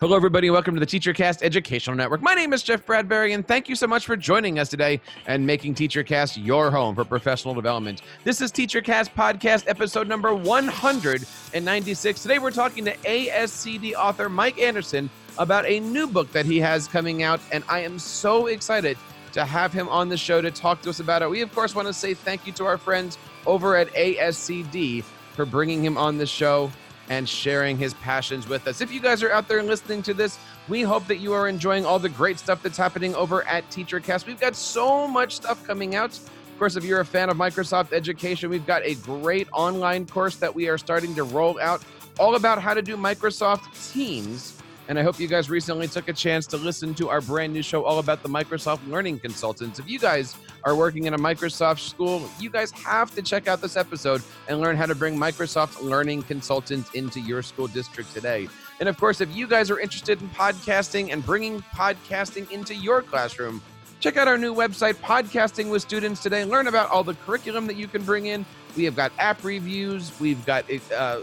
Hello, everybody. Welcome to the TeacherCast Educational Network. My name is Jeff Bradbury, and thank you so much for joining us today and making TeacherCast your home for professional development. This is TeacherCast Podcast, episode number 196. Today, we're talking to ASCD author Mike Anderson about a new book that he has coming out, and I am so excited to have him on the show to talk to us about it. We, of course, want to say thank you to our friends over at ASCD for bringing him on the show and sharing his passions with us. If you guys are out there listening to this, we hope that you are enjoying all the great stuff that's happening over at TeacherCast. We've got so much stuff coming out. Of course, if you're a fan of Microsoft Education, we've got a great online course that we are starting to roll out all about how to do Microsoft Teams and I hope you guys recently took a chance to listen to our brand new show all about the Microsoft Learning Consultants. If you guys are working in a Microsoft school, you guys have to check out this episode and learn how to bring Microsoft Learning Consultants into your school district today. And of course, if you guys are interested in podcasting and bringing podcasting into your classroom, check out our new website, Podcasting with Students Today. Learn about all the curriculum that you can bring in. We have got app reviews, we've got uh,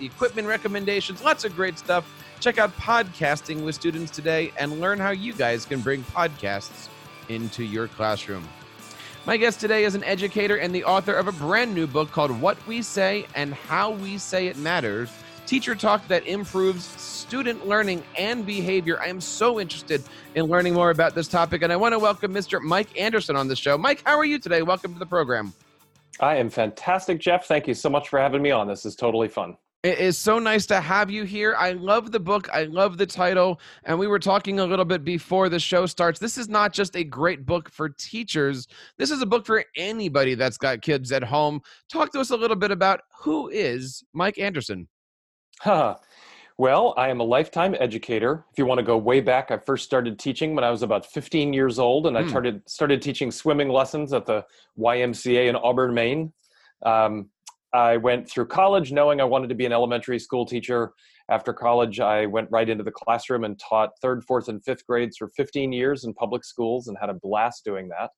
equipment recommendations, lots of great stuff. Check out Podcasting with Students today and learn how you guys can bring podcasts into your classroom. My guest today is an educator and the author of a brand new book called What We Say and How We Say It Matters Teacher Talk that Improves Student Learning and Behavior. I am so interested in learning more about this topic, and I want to welcome Mr. Mike Anderson on the show. Mike, how are you today? Welcome to the program. I am fantastic, Jeff. Thank you so much for having me on. This is totally fun. It is so nice to have you here. I love the book. I love the title. And we were talking a little bit before the show starts. This is not just a great book for teachers, this is a book for anybody that's got kids at home. Talk to us a little bit about who is Mike Anderson. Huh. Well, I am a lifetime educator. If you want to go way back, I first started teaching when I was about 15 years old, and mm. I hmm. started started teaching swimming lessons at the YMCA in Auburn, Maine. Um, I went through college knowing I wanted to be an elementary school teacher. After college, I went right into the classroom and taught third, fourth, and fifth grades for 15 years in public schools and had a blast doing that.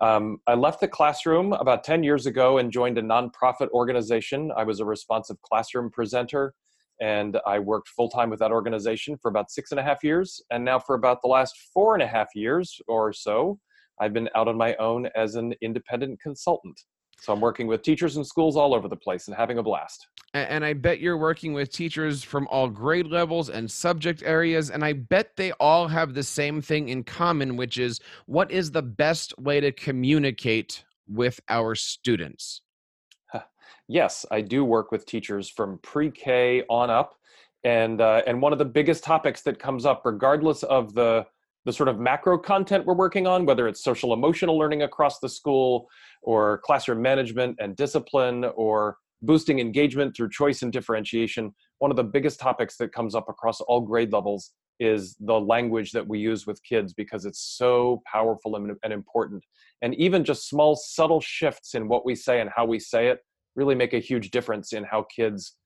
Um, I left the classroom about 10 years ago and joined a nonprofit organization. I was a responsive classroom presenter, and I worked full time with that organization for about six and a half years. And now, for about the last four and a half years or so, I've been out on my own as an independent consultant. So I'm working with teachers in schools all over the place and having a blast. And I bet you're working with teachers from all grade levels and subject areas. And I bet they all have the same thing in common, which is what is the best way to communicate with our students? Yes, I do work with teachers from pre K on up. And, uh, and one of the biggest topics that comes up, regardless of the the sort of macro content we're working on, whether it's social emotional learning across the school or classroom management and discipline or boosting engagement through choice and differentiation, one of the biggest topics that comes up across all grade levels is the language that we use with kids because it's so powerful and, important. And even just small, subtle shifts in what we say and how we say it really make a huge difference in how kids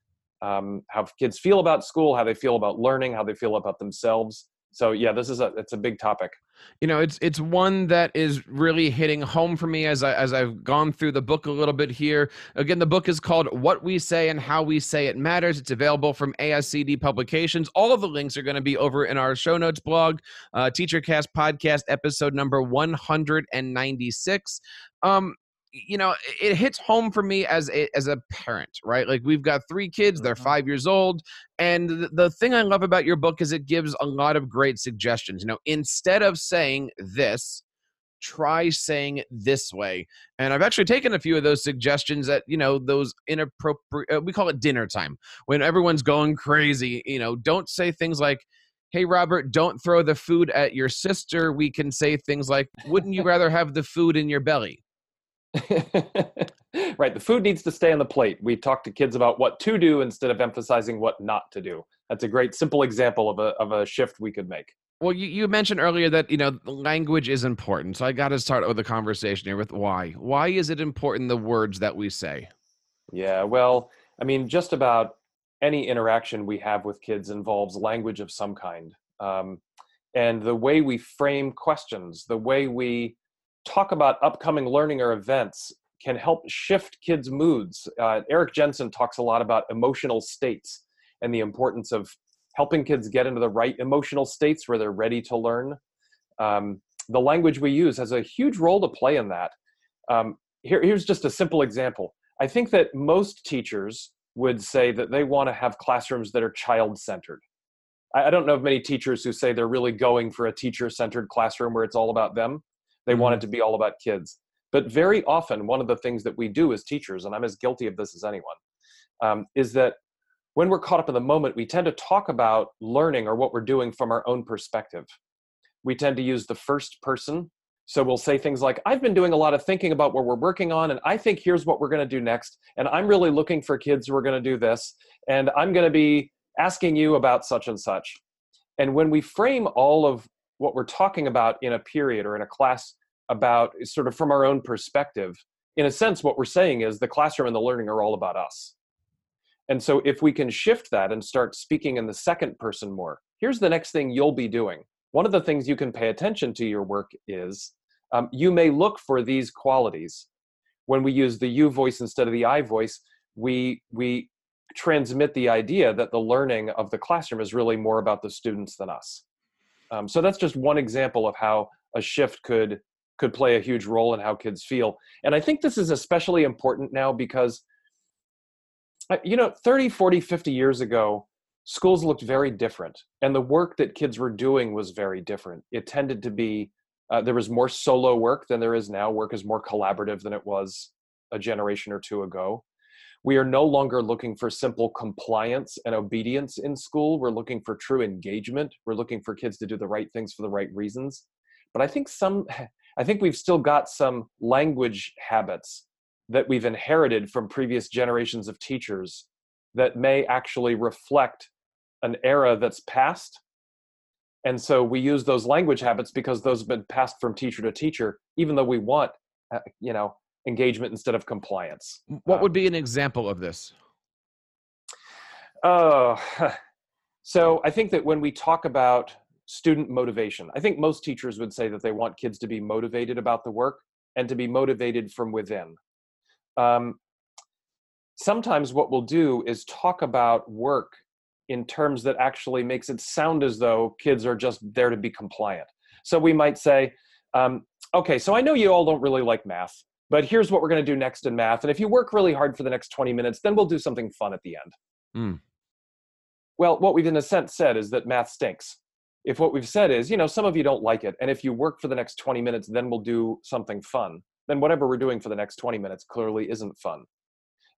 um, how kids feel about school, how they feel about learning, how they feel about themselves so yeah this is a it's a big topic. You know it's it's one that is really hitting home for me as i as i've gone through the book a little bit here. Again the book is called what we say and how we say it matters. It's available from ascd publications. All of the links are going to be over in our show notes blog uh, teachercast podcast episode number 196 um you know it hits home for me as a as a parent right? Like we've got three kids they're mm-hmm. five years old and the, the thing i love about your book is it gives a lot of great suggestions. You know instead of saying this try saying this way. And i've actually taken a few of those suggestions that you know those inappropriate uh, we call it dinner time when everyone's going crazy you know don't say things like hey robert don't throw the food at your sister. We can say things like wouldn't you rather have the food in your belly right. The food needs to stay on the plate. We talk to kids about what to do instead of emphasizing what not to do. That's a great simple example of a, of a shift we could make. Well, you, you mentioned earlier that, you know, language is important. So I got to start with a conversation here with why. Why is it important, the words that we say? Yeah, well, I mean, just about any interaction we have with kids involves language of some kind. Um, and the way we frame questions, the way we talk about upcoming learning or events can help shift kids' moods. Uh, Eric Jensen talks a lot about emotional states and the importance of helping kids get into the right emotional states where they're ready to learn. Um, the language we use has a huge role to play in that. Um, here, here's just a simple example. I think that most teachers would say that they want to have classrooms that are child centered. I, I don't know of many teachers who say they're really going for a teacher centered classroom where it's all about them. They mm-hmm. want it to be all about kids. But very often, one of the things that we do as teachers, and I'm as guilty of this as anyone, um, is that when we're caught up in the moment, we tend to talk about learning or what we're doing from our own perspective. We tend to use the first person. So we'll say things like, I've been doing a lot of thinking about what we're working on, and I think here's what we're going to do next. And I'm really looking for kids who are going to do this. And I'm going to be asking you about such and such. And when we frame all of what we're talking about in a period or in a class about is sort of from our own perspective, in a sense, what we're saying is the classroom and the learning are all about us. And so if we can shift that and start speaking in the second person more, here's the next thing you'll be doing. One of the things you can pay attention to your work is um, you may look for these qualities. When we use the you voice instead of the I voice, we, we transmit the idea that the learning of the classroom is really more about the students than us. Um, so that's just one example of how a shift could could play a huge role in how kids feel. And I think this is especially important now because uh, you know 30 40 50 years ago schools looked very different and the work that kids were doing was very different. It tended to be uh, there was more solo work than there is now. Work is more collaborative than it was a generation or two ago we are no longer looking for simple compliance and obedience in school. We're looking for true engagement. We're looking for kids to do the right things for the right reasons. But i think some i think we've still got some language habits that we've inherited from previous generations of teachers that may actually reflect an era that's past. And so we use those language habits because those have been passed from teacher to teacher even though we want uh, you know engagement instead of compliance. What would um, be an example of this? Oh, so I think that when we talk about student motivation, I think most teachers would say that they want kids to be motivated about the work and to be motivated from within. Um, sometimes what we'll do is talk about work in terms that actually makes it sound as though kids are just there to be compliant. So we might say, um, okay, so I know you all don't really like math, but here's what we're going to do next in math. And if you work really hard for the next 20 minutes, then we'll do something fun at the end. Mm. Well, what we've in a sense said is that math stinks. If what we've said is, you know, some of you don't like it, and if you work for the next 20 minutes, then we'll do something fun, then whatever we're doing for the next 20 minutes clearly isn't fun.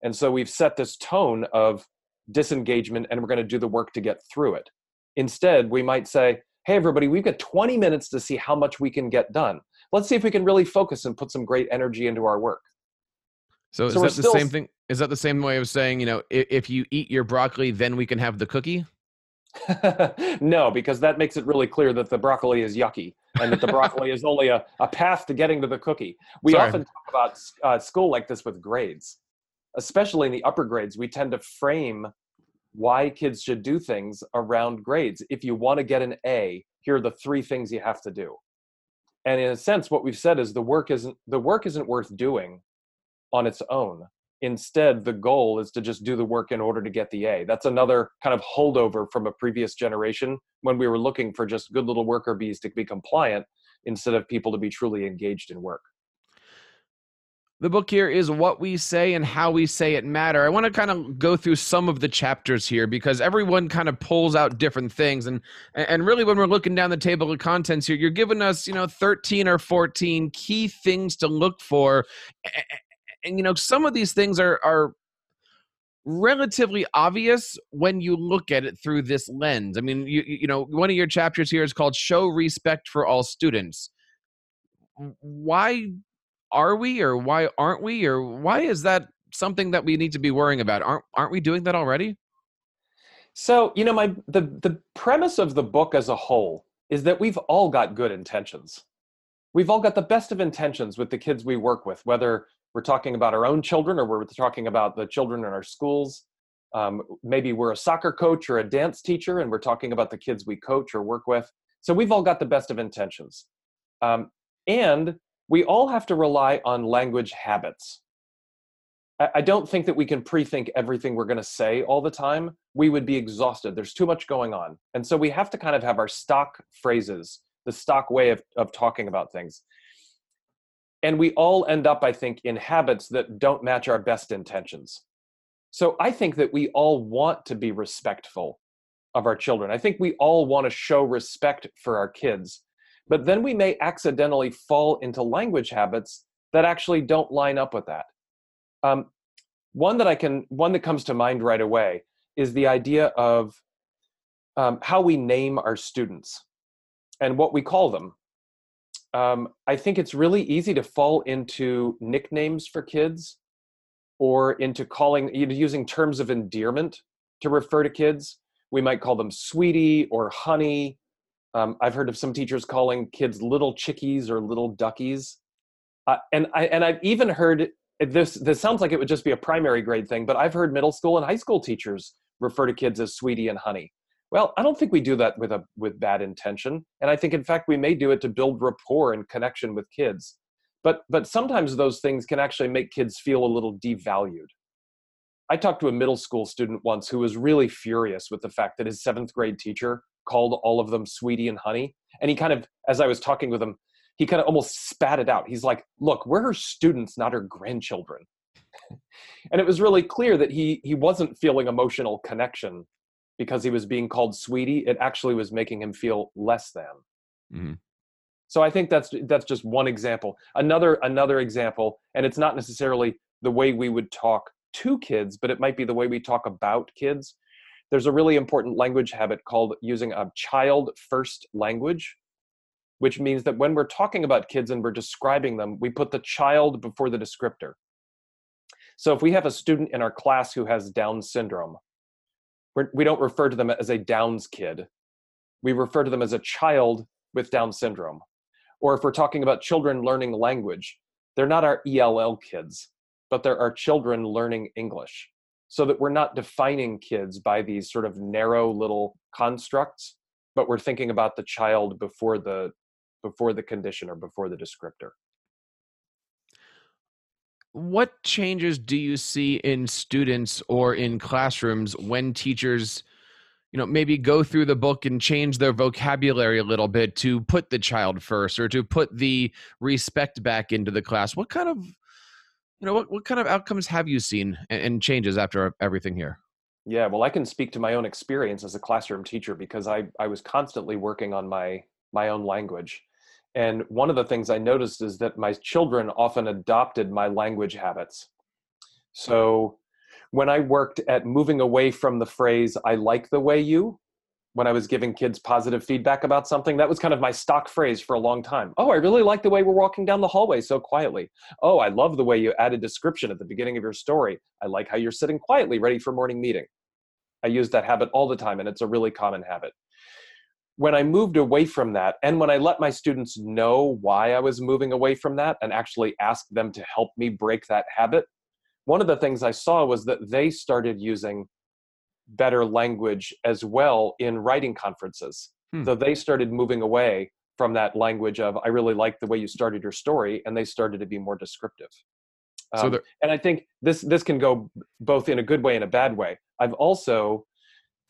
And so we've set this tone of disengagement and we're going to do the work to get through it. Instead, we might say, hey, everybody, we've got 20 minutes to see how much we can get done let's see if we can really focus and put some great energy into our work. So, so is that the same thing? Is that the same way of saying, you know, if, if you eat your broccoli, then we can have the cookie? no, because that makes it really clear that the broccoli is yucky and that the broccoli is only a, a path to getting to the cookie. We Sorry. often talk about uh, school like this with grades, especially in the upper grades. We tend to frame why kids should do things around grades. If you want to get an A, here are the three things you have to do and in a sense what we've said is the work isn't the work isn't worth doing on its own. Instead the goal is to just do the work in order to get the a. That's another kind of holdover from a previous generation when we were looking for just good little worker bees to be compliant instead of people to be truly engaged in work the book here is What We Say and How We Say It Matter. I want to kind of go through some of the chapters here because everyone kind of pulls out different things. And and really when we're looking down the table of contents here, you're giving us, you know, 13 or 14 key things to look for. And, you know, some of these things are are relatively obvious when you look at it through this lens. I mean, you you know, one of your chapters here is called Show Respect for All Students. Why are we or why aren't we or why is that something that we need to be worrying about? Aren't aren't we doing that already? So you know my the the premise of the book as a whole is that we've all got good intentions. We've all got the best of intentions with the kids we work with whether we're talking about our own children or we're talking about the children in our schools. Um, maybe we're a soccer coach or a dance teacher and we're talking about the kids we coach or work with. So we've all got the best of intentions. Um, and we all have to rely on language habits. I don't think that we can pre-think everything we're going to say all the time. We would be exhausted. There's too much going on. And so we have to kind of have our stock phrases, the stock way of, of talking about things. And we all end up, I think, in habits that don't match our best intentions. So I think that we all want to be respectful of our children. I think we all want to show respect for our kids. But then we may accidentally fall into language habits that actually don't line up with that. Um, one that I can, one that comes to mind right away is the idea of um, how we name our students and what we call them. Um, I think it's really easy to fall into nicknames for kids or into calling, using terms of endearment to refer to kids. We might call them sweetie or honey. Um, I've heard of some teachers calling kids little chickies or little duckies. Uh, and I and I've even heard this this sounds like it would just be a primary grade thing, but I've heard middle school and high school teachers refer to kids as sweetie and honey. Well, I don't think we do that with a with bad intention, and I think in fact we may do it to build rapport and connection with kids. But but sometimes those things can actually make kids feel a little devalued. I talked to a middle school student once who was really furious with the fact that his seventh grade teacher called all of them sweetie and honey, and he kind of, as I was talking with him, he kind of almost spat it out. He's like, "Look, we're her students, not her grandchildren." and it was really clear that he he wasn't feeling emotional connection because he was being called sweetie. It actually was making him feel less than. Mm-hmm. So I think that's that's just one example. Another another example, and it's not necessarily the way we would talk to kids, but it might be the way we talk about kids. There's a really important language habit called using a child first language which means that when we're talking about kids and we're describing them, we put the child before the descriptor. So if we have a student in our class who has Down syndrome, we do not refer to them as a Downs kid. We refer to them as a child with Down syndrome. Or if we're talking about children learning language, they're not our ELL kids, but they're our children learning English. So that we're not defining kids by these sort of narrow little constructs, but we're thinking about the child before the before the condition or before the descriptor. What changes do you see in students or in classrooms when teachers, you know, maybe go through the book and change their vocabulary a little bit to put the child first or to put the respect back into the class? What kind of, you know, what, what kind of outcomes have you seen and, and changes after everything here? Yeah, well, I can speak to my own experience as a classroom teacher because I, I was constantly working on my my own language. And one of the things I noticed is that my children often adopted my language habits. So when I worked at moving away from the phrase, I like the way you, when I was giving kids positive feedback about something, that was kind of my stock phrase for a long time. Oh, I really like the way we're walking down the hallway so quietly. Oh, I love the way you added description at the beginning of your story. I like how you're sitting quietly, ready for morning meeting. I use that habit all the time, and it's a really common habit when I moved away from that, and when I let my students know why I was moving away from that and actually asked them to help me break that habit, one of the things I saw was that they started using better language as well in writing conferences. Hmm. So they started moving away from that language of, I really like the way you started your story, and they started to be more descriptive. Um, so and I think this this can go both in a good way and a bad way. I've also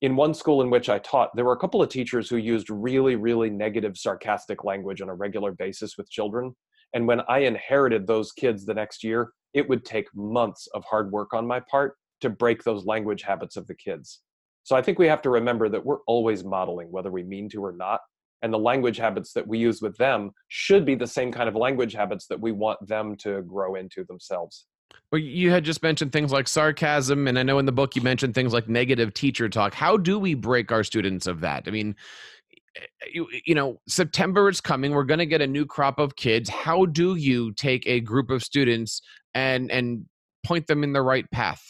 in one school in which I taught, there were a couple of teachers who used really, really negative, sarcastic language on a regular basis with children. And when I inherited those kids the next year, it would take months of hard work on my part to break those language habits of the kids. So I think we have to remember that we're always modeling, whether we mean to or not. And the language habits that we use with them should be the same kind of language habits that we want them to grow into themselves. Well, you had just mentioned things like sarcasm, and I know in the book you mentioned things like negative teacher talk. How do we break our students of that? I mean, eh, you, you know, September is coming. We're going to get a new crop of kids. How do you take a group of students and and point them in the right path,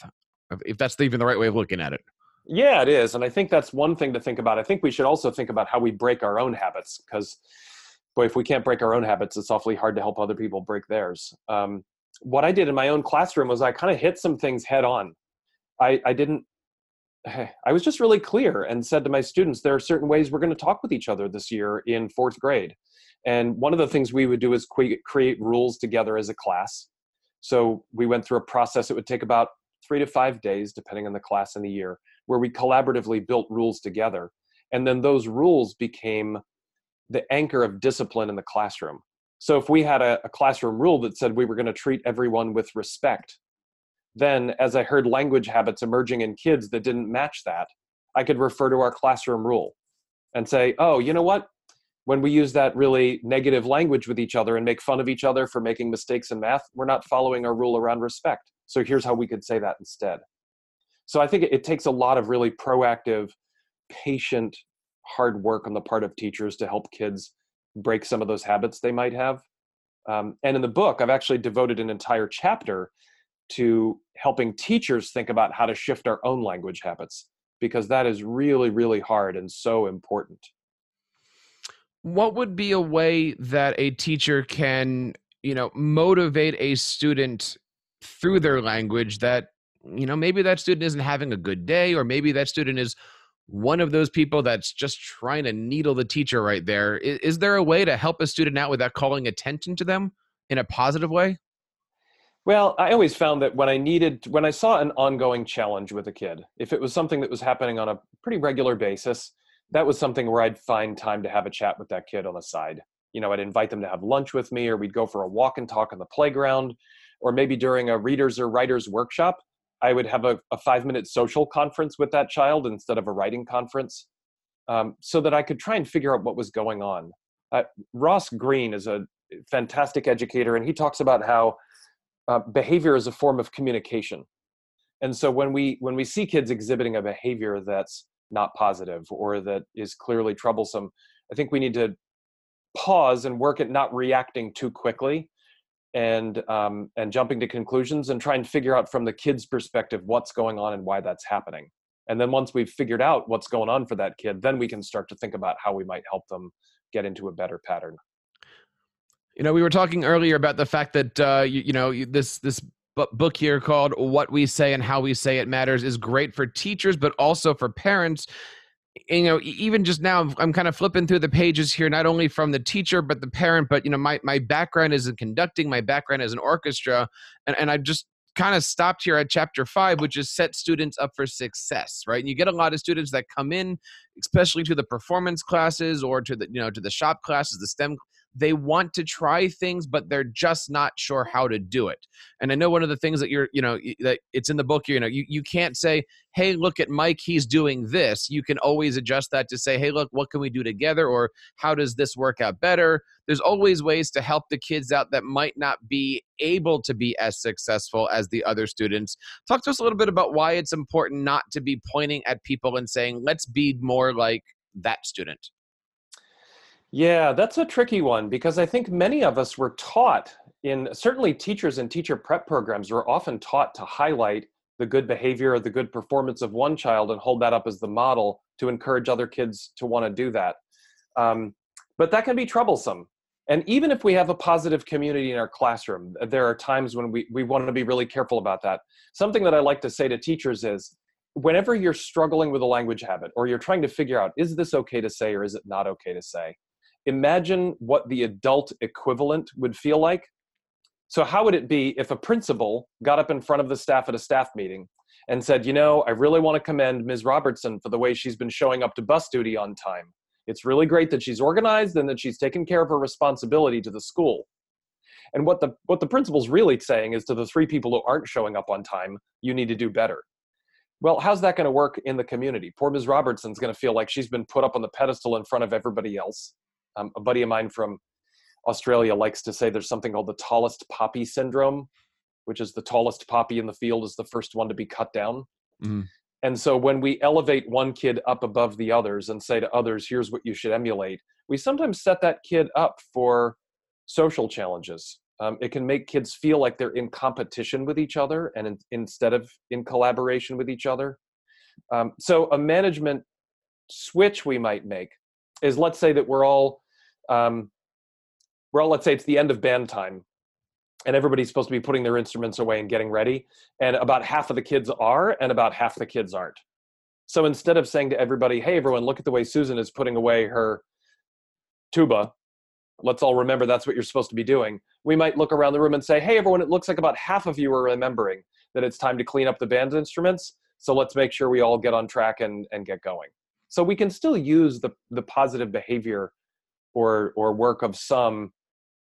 if that's even the right way of looking at it? Yeah, it is, and I think that's one thing to think about. I think we should also think about how we break our own habits, because, boy, if we can't break our own habits, it's awfully hard to help other people break theirs. Um, what I did in my own classroom was I kind of hit some things head on. I, I didn't, I was just really clear and said to my students, there are certain ways we're going to talk with each other this year in fourth grade. And one of the things we would do is create rules together as a class. So we went through a process. It would take about three to five days, depending on the class and the year, where we collaboratively built rules together. And then those rules became the anchor of discipline in the classroom. So if we had a, a classroom rule that said we were going to treat everyone with respect, then as I heard language habits emerging in kids that didn't match that, I could refer to our classroom rule and say, oh, you know what? When we use that really negative language with each other and make fun of each other for making mistakes in math, we're not following our rule around respect. So here's how we could say that instead. So I think it, it takes a lot of really proactive, patient, hard work on the part of teachers to help kids break some of those habits they might have. Um, and in the book, I've actually devoted an entire chapter to helping teachers think about how to shift our own language habits because that is really, really hard and so important. What would be a way that a teacher can, you know, motivate a student through their language that, you know, maybe that student isn't having a good day, or maybe that student is one of those people that's just trying to needle the teacher right there. Is, is there a way to help a student out without calling attention to them in a positive way? Well, I always found that when I needed, when I saw an ongoing challenge with a kid, if it was something that was happening on a pretty regular basis, that was something where I'd find time to have a chat with that kid on the side. You know, I'd invite them to have lunch with me, or we'd go for a walk and talk on the playground, or maybe during a readers or writers workshop, I would have a, a five minute social conference with that child instead of a writing conference um, so that I could try and figure out what was going on. Uh, Ross Greene is a fantastic educator, and he talks about how uh, behavior is a form of communication. And so when we when we see kids exhibiting a behavior that's not positive or that is clearly troublesome, I think we need to pause and work at not reacting too quickly and um, and jumping to conclusions and try and figure out from the kid's perspective what's going on and why that's happening. And then once we've figured out what's going on for that kid then we can start to think about how we might help them get into a better pattern. You know we were talking earlier about the fact that uh, you, you know this this book here called what we say and how we say it matters is great for teachers but also for parents you know even just now i'm kind of flipping through the pages here not only from the teacher but the parent but you know my, my background is in conducting my background is an orchestra and, and i just kind of stopped here at chapter five which is set students up for success right? And you get a lot of students that come in especially to the performance classes or to the you know to the shop classes the stem they want to try things but they're just not sure how to do it. And i know one of the things that you're you know that it's in the book you know you, you can't say hey look at mike he's doing this. You can always adjust that to say hey look what can we do together or how does this work out better? There's always ways to help the kids out that might not be able to be as successful as the other students. Talk to us a little bit about why it's important not to be pointing at people and saying let's be more like that student yeah, that's a tricky one because I think many of us were taught in certainly teachers and teacher prep programs were often taught to highlight the good behavior or the good performance of one child and hold that up as the model to encourage other kids to want to do that. Um, but that can be troublesome. And even if we have a positive community in our classroom, there are times when we, we want to be really careful about that. Something that I like to say to teachers is whenever you're struggling with a language habit or you're trying to figure out, is this okay to say or is it not okay to say? Imagine what the adult equivalent would feel like. So, how would it be if a principal got up in front of the staff at a staff meeting and said, You know, I really want to commend Ms. Robertson for the way she's been showing up to bus duty on time. It's really great that she's organized and that she's taken care of her responsibility to the school. And what the what the principal's really saying is to the three people who aren't showing up on time, you need to do better. Well, how's that going to work in the community? Poor Ms. Robertson's going to feel like she's been put up on the pedestal in front of everybody else. Um, a buddy of mine from Australia likes to say there's something called the tallest poppy syndrome, which is the tallest poppy in the field is the first one to be cut down. Mm. And so when we elevate one kid up above the others and say to others, here's what you should emulate, we sometimes set that kid up for social challenges. Um, it can make kids feel like they're in competition with each other and in, instead of in collaboration with each other. Um, so a management switch we might make is let's say that we're all um, we're all let's say it's the end of band time and everybody's supposed to be putting their instruments away and getting ready and about half of the kids are and about half the kids aren't so instead of saying to everybody hey everyone look at the way susan is putting away her tuba let's all remember that's what you're supposed to be doing. We might look around the room and say, hey, everyone, it looks like about half of you are remembering that it's time to clean up the band instruments. So let's make sure we all get on track and, and get going. So we can still use the, the positive behavior or, or work of some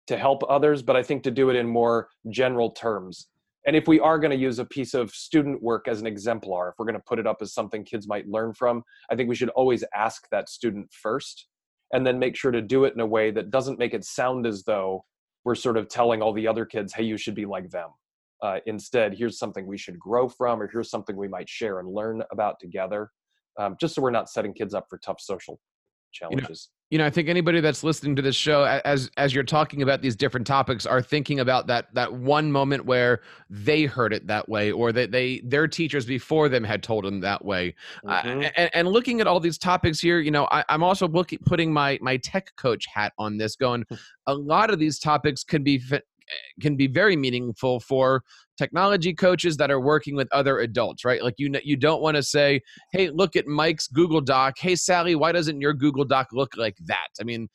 to help others, but I think to do it in more general terms. And if we are going to use a piece of student work as an exemplar, if we're going to put it up as something kids might learn from, I think we should always ask that student first and then make sure to do it in a way that doesn't make it sound as though we're sort of telling all the other kids, hey, you should be like them. Uh, instead, here's something we should grow from, or here's something we might share and learn about together, um, just so we're not setting kids up for tough social challenges. You know, you know, I think anybody that's listening to this show, as as you're talking about these different topics, are thinking about that that one moment where they heard it that way, or that they their teachers before them had told them that way. Mm-hmm. Uh, and, and, looking at all these topics here, you know, I, am also looking putting my my tech coach hat on this, going. A lot of these topics can be can be very meaningful for technology coaches that are working with other adults right like you you don't want to say hey look at Mike's Google Doc hey Sally why doesn't your Google Doc look like that i mean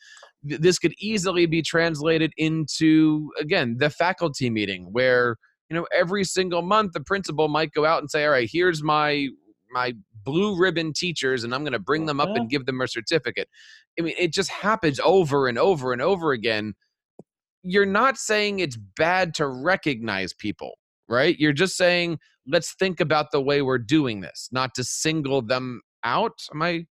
th- this could easily be translated into again the faculty meeting where you know every single month the principal might go out and say all right here's my my blue ribbon teachers and I'm going to bring them up and uh-huh. give them a certificate. I mean, it just happens over and over and over again you're not saying it's bad to recognize people, right? You're just saying let's think about the way we're doing this, not to single them out. Am I am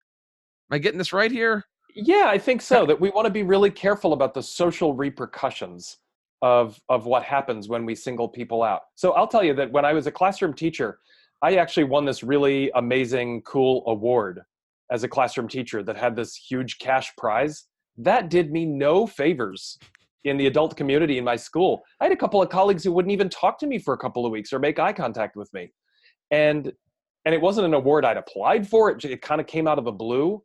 I getting this right here? Yeah, I think so. that we want to be really careful about the social repercussions of of what happens when we single people out. So I'll tell you that when I was a classroom teacher, I actually won this really amazing cool award as a classroom teacher that had this huge cash prize. That did me no favors in the adult community in my school. I had a couple of colleagues who wouldn't even talk to me for a couple of weeks or make eye contact with me. And and it wasn't an award I'd applied for. It, it kind of came out of the blue.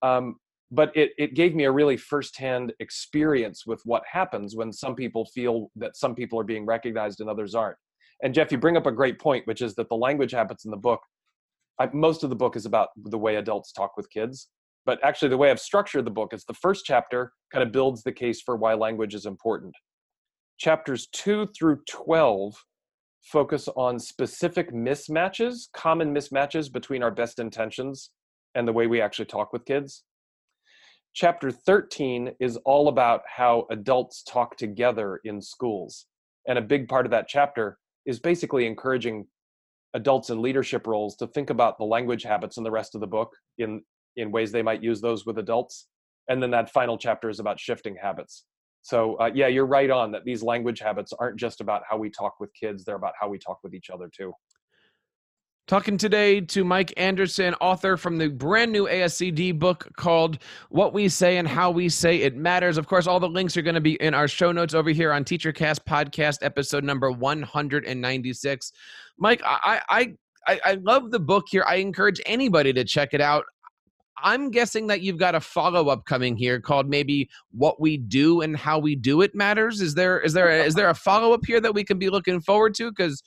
Um, but it, it gave me a really firsthand experience with what happens when some people feel that some people are being recognized and others aren't. And Jeff, you bring up a great point, which is that the language habits in the book, I, most of the book is about the way adults talk with kids but actually the way i've structured the book is the first chapter kind of builds the case for why language is important. Chapters 2 through 12 focus on specific mismatches common mismatches between our best intentions and the way we actually talk with kids. Chapter 13 is all about how adults talk together in schools and a big part of that chapter is basically encouraging adults in leadership roles to think about the language habits in the rest of the book in in ways they might use those with adults. And then that final chapter is about shifting habits. So, uh, yeah, you're right on that these language habits aren't just about how we talk with kids, they're about how we talk with each other too. Talking today to Mike Anderson, author from the brand new ASCD book called What We Say and How We Say It Matters. Of course, all the links are going to be in our show notes over here on TeacherCast podcast episode number 196. Mike, I, I, I, I love the book here. I encourage anybody to check it out. I'm guessing that you've got a follow up coming here called maybe what we do and how we do it matters. Is there is there a, is there a follow up here that we can be looking forward to? Because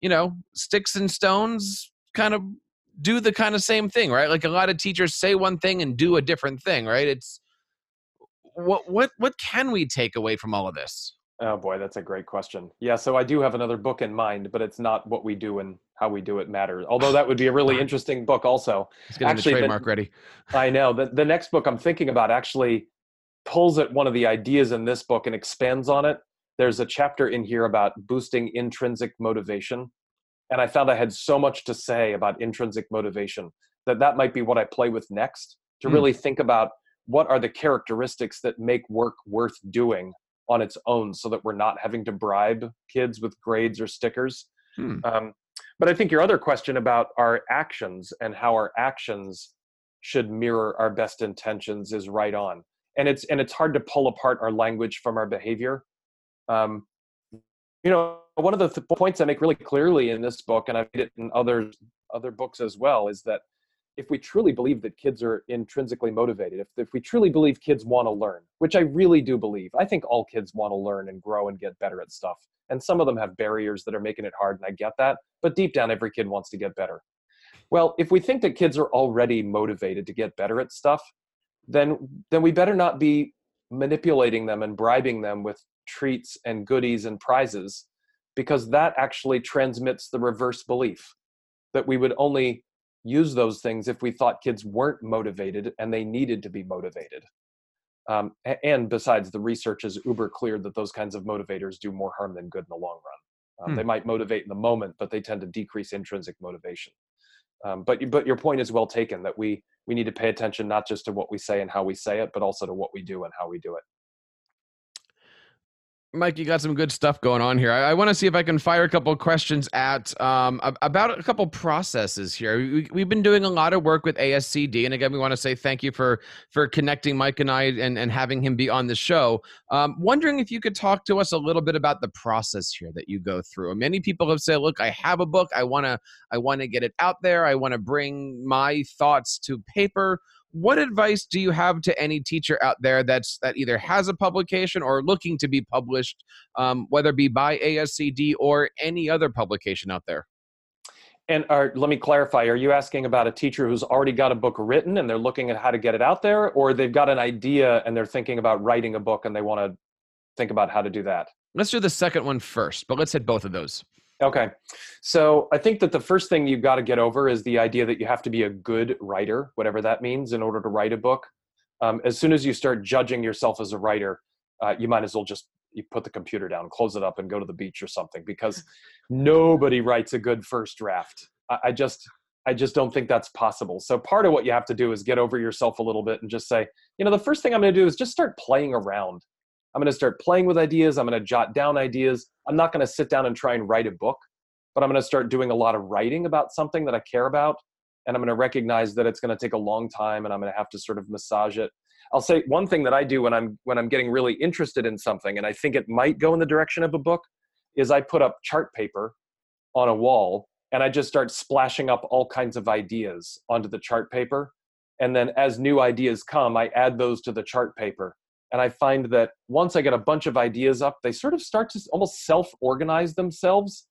you know, sticks and stones kind of do the kind of same thing, right? Like a lot of teachers say one thing and do a different thing, right? It's what what what can we take away from all of this? Oh boy, that's a great question. Yeah, so I do have another book in mind, but it's not what we do and how we do it matters. Although that would be a really interesting book, also. Let's get actually, the trademark the, ready. I know the the next book I'm thinking about actually pulls at one of the ideas in this book and expands on it. There's a chapter in here about boosting intrinsic motivation, and I found I had so much to say about intrinsic motivation that that might be what I play with next to mm. really think about what are the characteristics that make work worth doing on its own so that we're not having to bribe kids with grades or stickers. Hmm. Um, but I think your other question about our actions and how our actions should mirror our best intentions is right on. And it's and it's hard to pull apart our language from our behavior. Um, you know, one of the th- points I make really clearly in this book, and I've made it in other other books as well, is that if we truly believe that kids are intrinsically motivated, if, if we truly believe kids want to learn, which I really do believe, I think all kids want to learn and grow and get better at stuff. And some of them have barriers that are making it hard, and I get that. But deep down, every kid wants to get better. Well, if we think that kids are already motivated to get better at stuff, then then we better not be manipulating them and bribing them with treats and goodies and prizes because that actually transmits the reverse belief that we would only use those things if we thought kids weren't motivated and they needed to be motivated. Um, and besides, the research is uber clear that those kinds of motivators do more harm than good in the long run. Um, hmm. They might motivate in the moment, but they tend to decrease intrinsic motivation. Um, but but your point is well taken that we we need to pay attention not just to what we say and how we say it, but also to what we do and how we do it. Mike, you got some good stuff going on here. I, I want to see if I can fire a couple questions at um, about a couple processes here. We, have been doing a lot of work with ASCD, and again, we want to say thank you for for connecting Mike and I and, and having him be on the show. Um, wondering if you could talk to us a little bit about the process here that you go through. Many people have said, "Look, I have a book. I want to I want to get it out there. I want to bring my thoughts to paper." What advice do you have to any teacher out there that's that either has a publication or looking to be published um, whether it be by ascd or any other publication out there? And are, let me clarify are you asking about a teacher who's already got a book written and they're looking at how to get it out there or they've got an idea and they're thinking about writing a book and they want to think about how to do that? Let's do the second one first but let's hit both of those Okay. So I think that the first thing you've got to get over is the idea that you have to be a good writer, whatever that means, in order to write a book. Um, as soon as you start judging yourself as a writer, uh, you might as well just you put the computer down, close it up, and go to the beach or something because nobody writes a good first draft. I, I just I just don't think that's possible. So part of what you have to do is get over yourself a little bit and just say, you know, the first thing I'm going to do is just start playing around. I'm going to start playing with ideas. I'm going to jot down ideas. I'm not going to sit down and try and write a book, but I'm going to start doing a lot of writing about something that I care about. And I'm going to recognize that it's going to take a long time and I'm going to have to sort of massage it. I'll say one thing that I do when I'm when I'm getting really interested in something and I think it might go in the direction of a book is I put up chart paper on a wall and I just start splashing up all kinds of ideas onto the chart paper. And then as new ideas come, I add those to the chart paper and I find that once I get a bunch of ideas up, they sort of start to almost self organize themselves.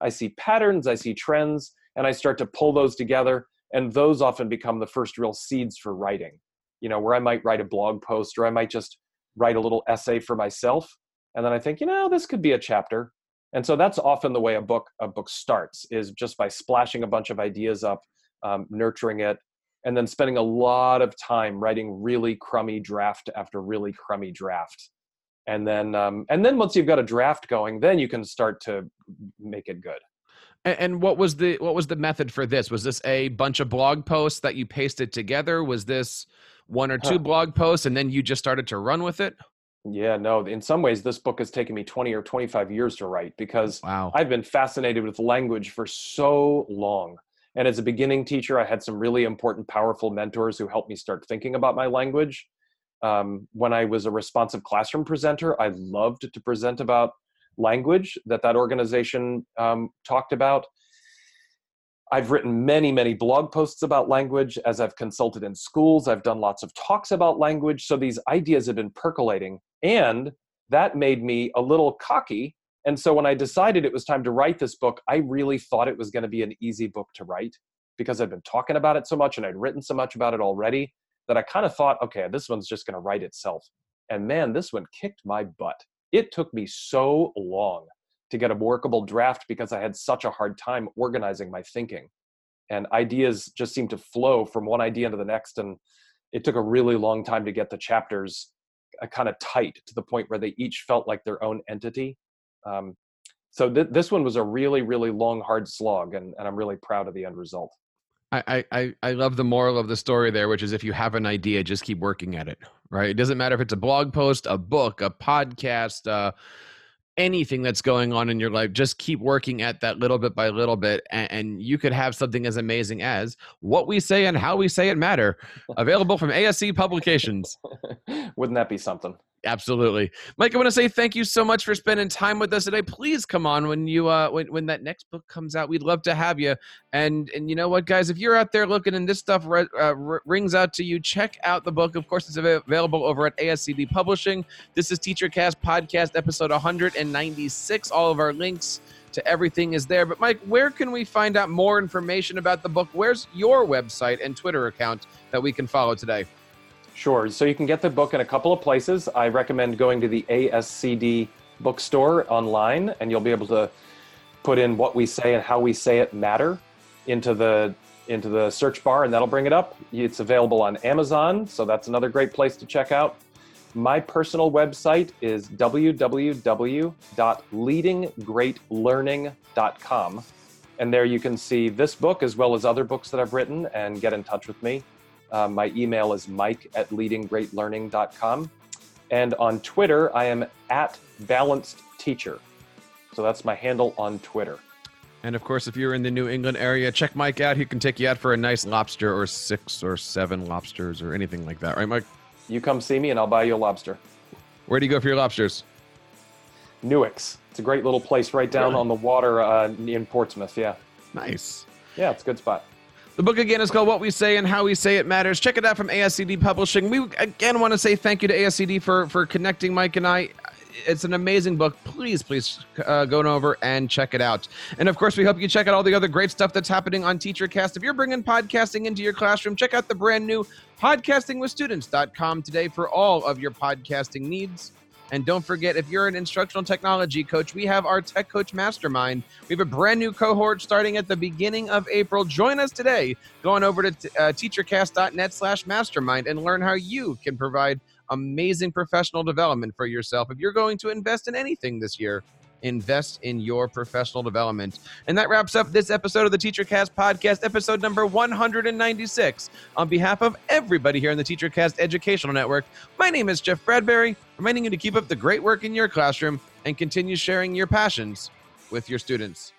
I see patterns, I see trends, and I start to pull those together. And those often become the first real seeds for writing, you know, where I might write a blog post or I might just write a little essay for myself. And then I think, you know, this could be a chapter. And so that's often the way a book a book starts is just by splashing a bunch of ideas up, um, nurturing it, and then spending a lot of time writing really crummy draft after really crummy draft. And then um, and then once you've got a draft going then you can start to make it good. And, and what was the what was the method for this? Was this a bunch of blog posts that you pasted together? Was this one or two huh. blog posts and then you just started to run with it? Yeah no in some ways this book has taken me 20 or 25 years to write because wow. i've been fascinated with language for so long and as a beginning teacher, I had some really important, powerful mentors who helped me start thinking about my language. Um, when I was a responsive classroom presenter, I loved to present about language that that organization um, talked about. I've written many, many blog posts about language as I've consulted in schools. I've done lots of talks about language. So these ideas have been percolating. And that made me a little cocky and so when I decided it was time to write this book, I really thought it was going to be an easy book to write because I'd been talking about it so much and I'd written so much about it already that I kind of thought, okay, this one's just going to write itself. And man, this one kicked my butt. It took me so long to get a workable draft because I had such a hard time organizing my thinking. And ideas just seemed to flow from one idea into the next. And it took a really long time to get the chapters uh, kind of tight to the point where they each felt like their own entity um, so th- this one was a really, really long, hard slog, and, and I'm really proud of the end result. I, I, I love the moral of the story there, which is if you have an idea, just keep working at it. Right? It doesn't matter if it's a blog post, a book, a podcast, uh, anything that's going on in your life. Just keep working at that little bit by little bit, and, and you could have something as amazing as what we say and how we say it matter. Available from ASC Publications. Wouldn't that be something? Absolutely, Mike. I want to say thank you so much for spending time with us today. Please come on when you uh when when that next book comes out. We'd love to have you. And and you know what, guys, if you're out there looking and this stuff re- uh, rings out to you, check out the book. Of course, it's available over at ASCD Publishing. This is TeacherCast podcast episode 196. All of our links to everything is there. But Mike, where can we find out more information about the book? Where's your website and Twitter account that we can follow today? Sure. So you can get the book in a couple of places. I recommend going to the ASCD bookstore online, and you'll be able to put in what we say and how we say it matter into the into the search bar, and that'll bring it up. It's available on Amazon, so that's another great place to check out. My personal website is www.leadinggreatlearning.com. And there you can see this book as well as other books that I've written and get in touch with me. Uh, my email is mike at leadinggreatlearning.com. And on Twitter, I am at balanced teacher. So that's my handle on Twitter. And of course, if you're in the New England area, check Mike out. He can take you out for a nice lobster or six or seven lobsters or anything like that. Right, Mike? You come see me and I'll buy you a lobster. Where do you go for your lobsters? Newick's. It's a great little place right down Really? on the water uh, in Portsmouth. Yeah. Nice. Yeah, it's a good spot. The book again is called What We Say and How We Say It Matters. Check it out from ASCD Publishing. We again want to say thank you to ASCD for for connecting Mike and I. It's an amazing book. Please, please uh, go over and check it out. And of course, we hope you check out all the other great stuff that's happening on TeacherCast. If you're bringing podcasting into your classroom, check out the brand new podcastingwithstudents.com today for all of your podcasting needs. And don't forget, if you're an instructional technology coach, we have our Tech Coach Mastermind. We have a brand new cohort starting at the beginning of April. Join us today. Go on over to uh, teachercast.net slash mastermind and learn how you can provide amazing professional development for yourself. If you're going to invest in anything this year, invest in your professional development. And that wraps up this episode of the TeacherCast podcast, episode number 196. On behalf of everybody here in the TeacherCast Educational Network, my name is Jeff Bradbury, reminding you to keep up the great work in your classroom and continue sharing your passions with your students.